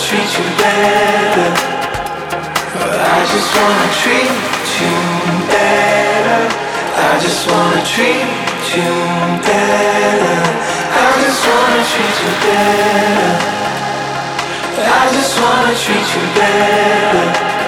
treat you better. I just wanna treat you better. I just wanna treat you better. I just wanna treat you better. I just wanna treat you better.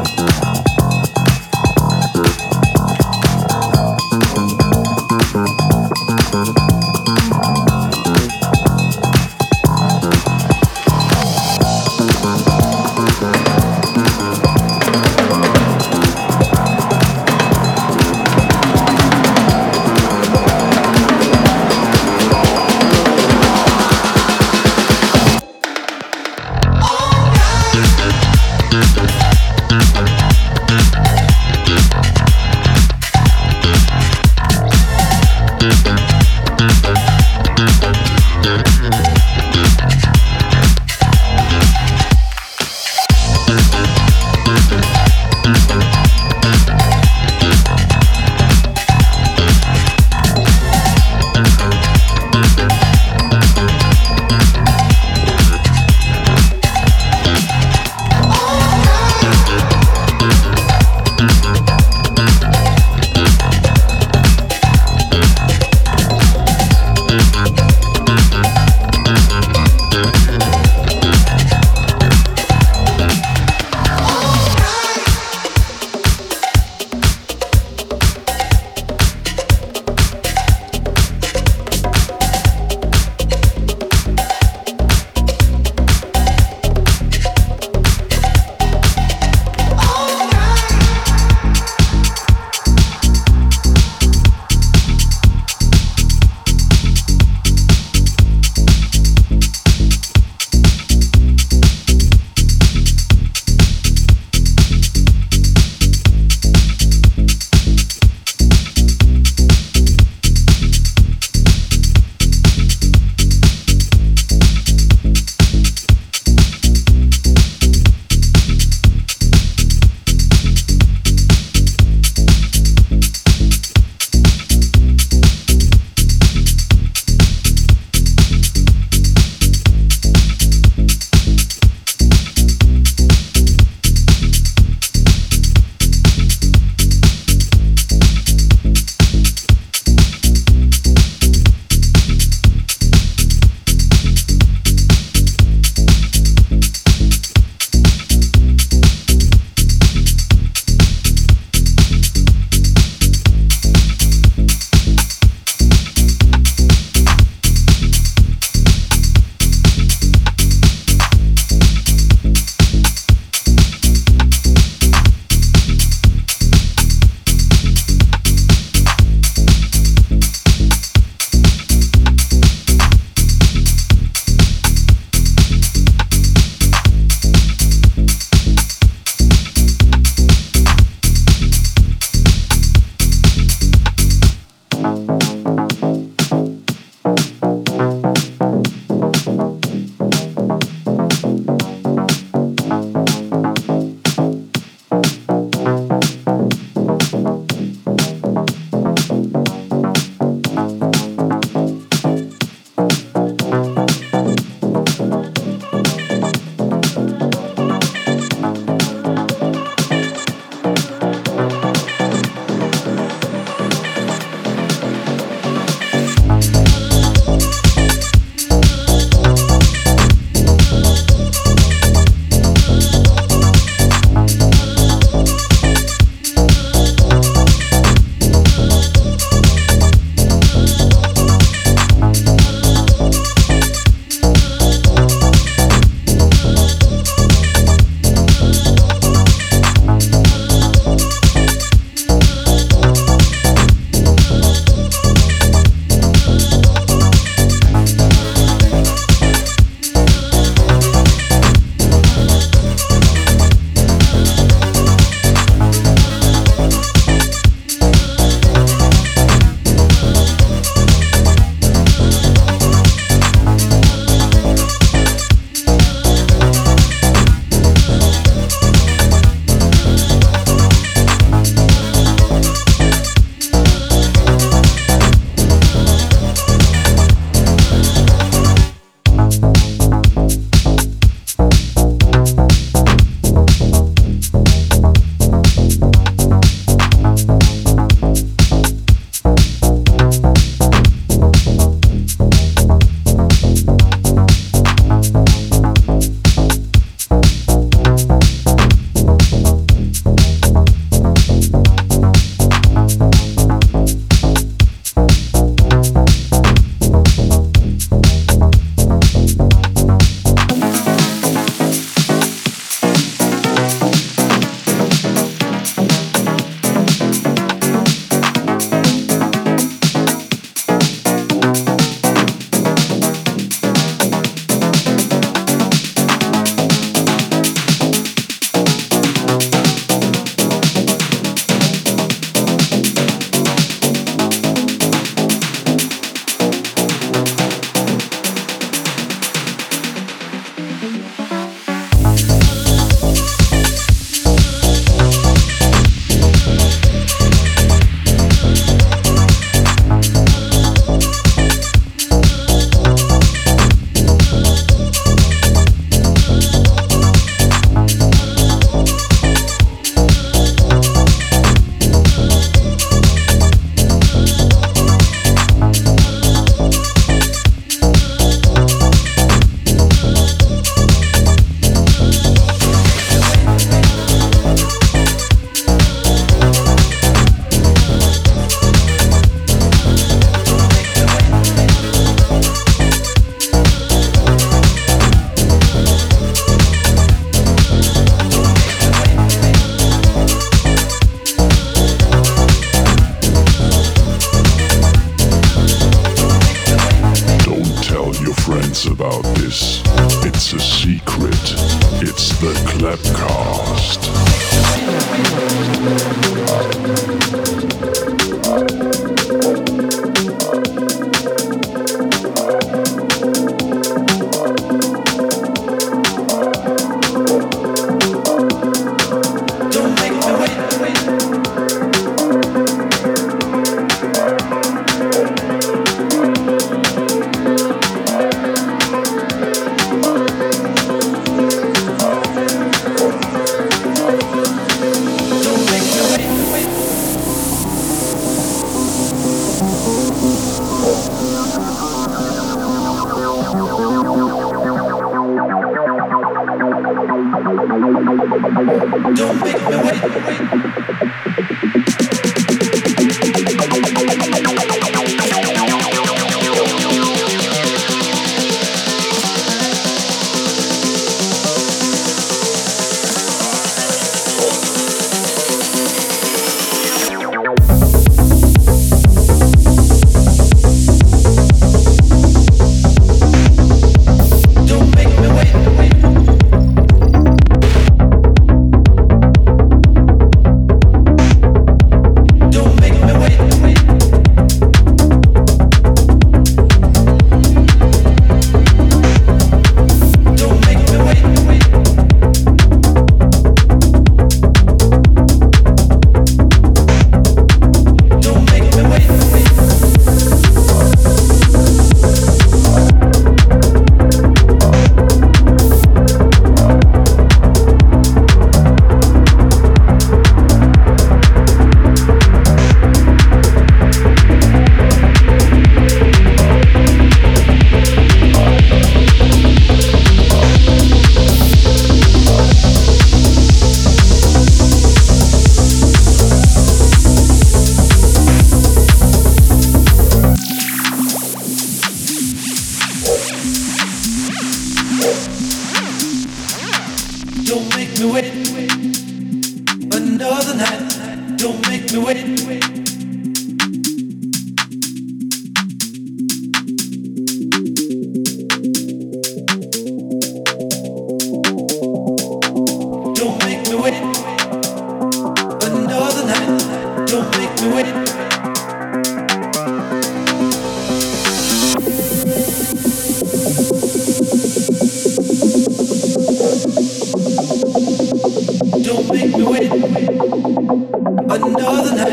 Wow.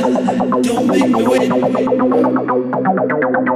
Don't make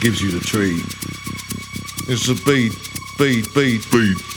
gives you the tree. It's a beat, beat, beat, beat.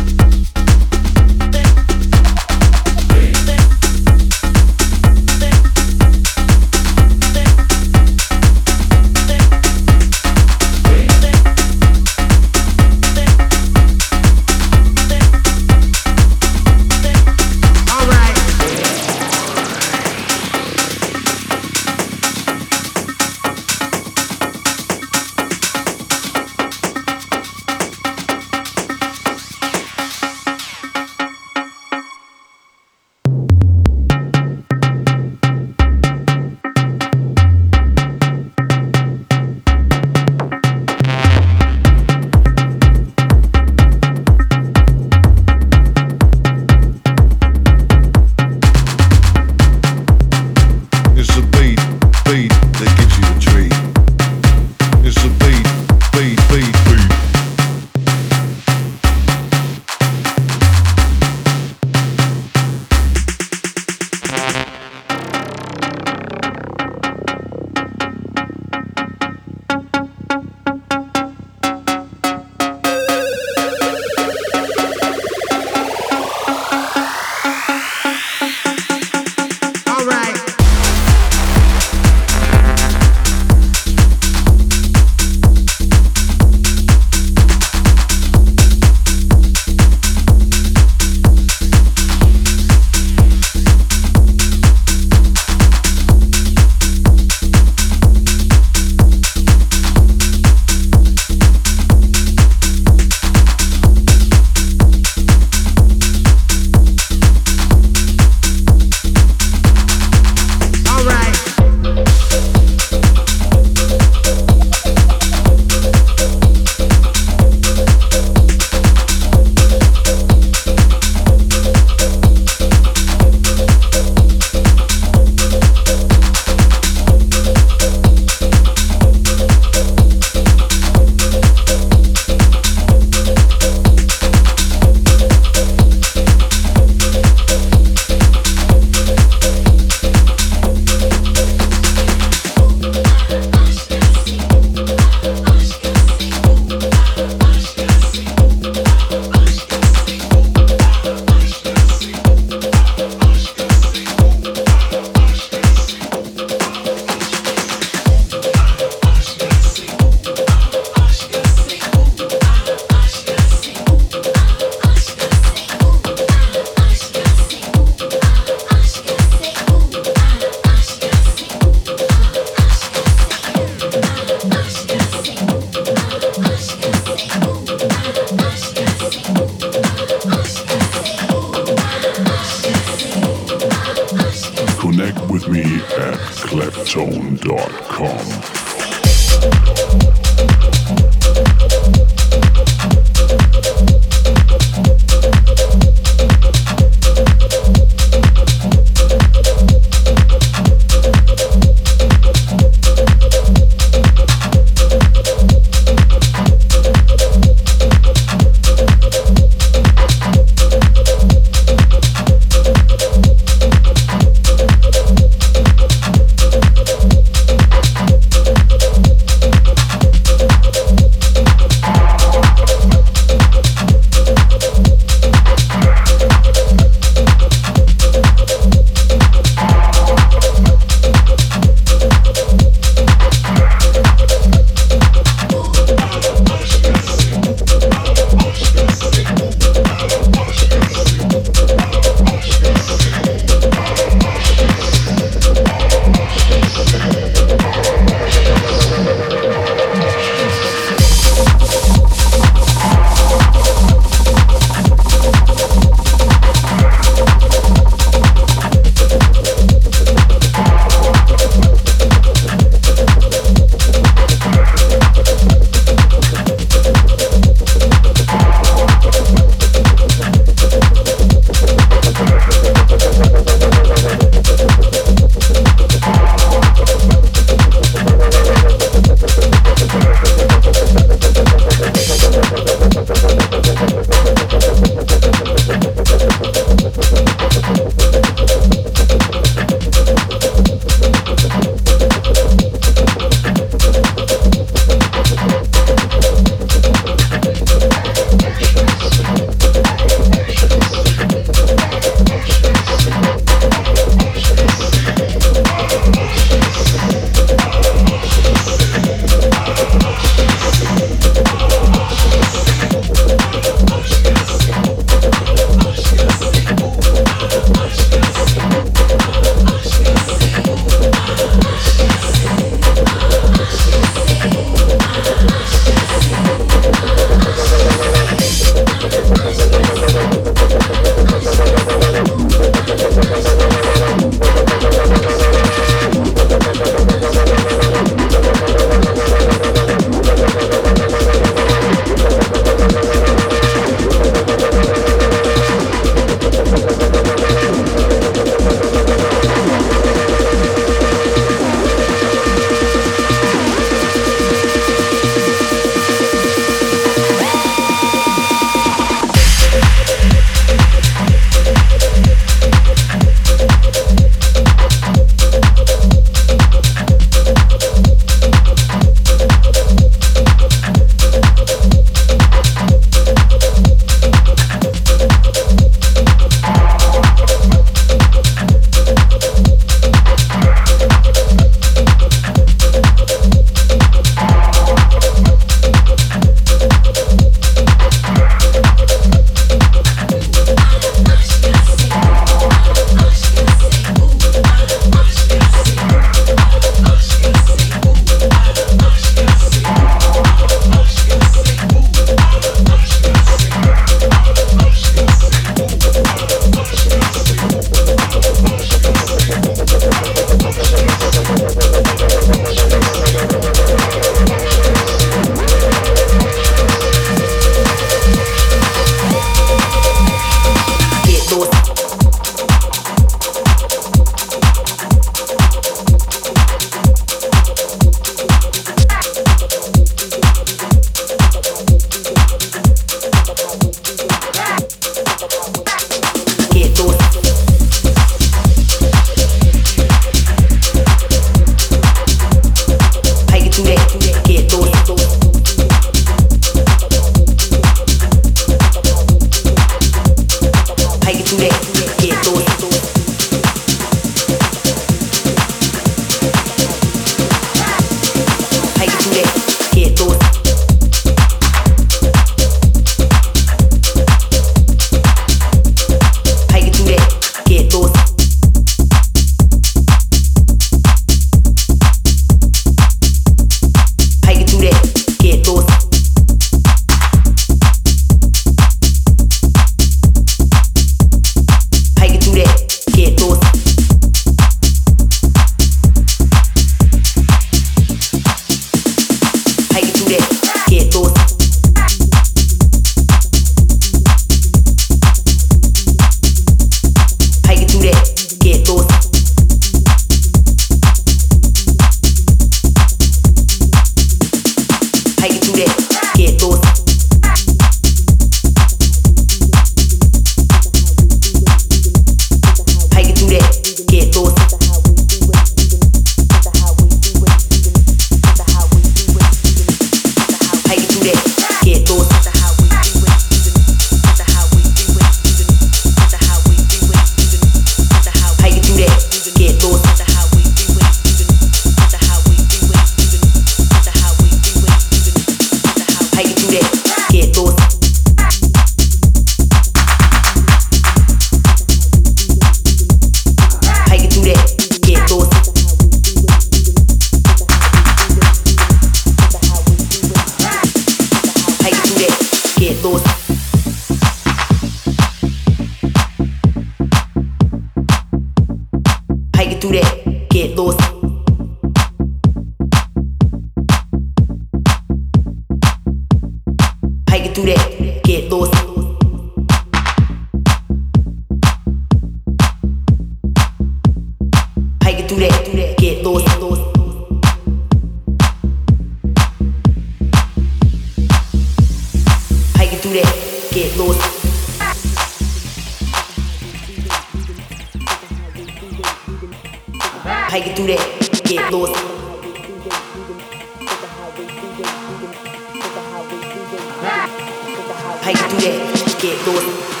How you do that? Get going.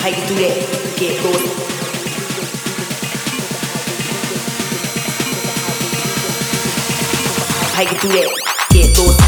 How you do that? Get going. How you do that? Get lost.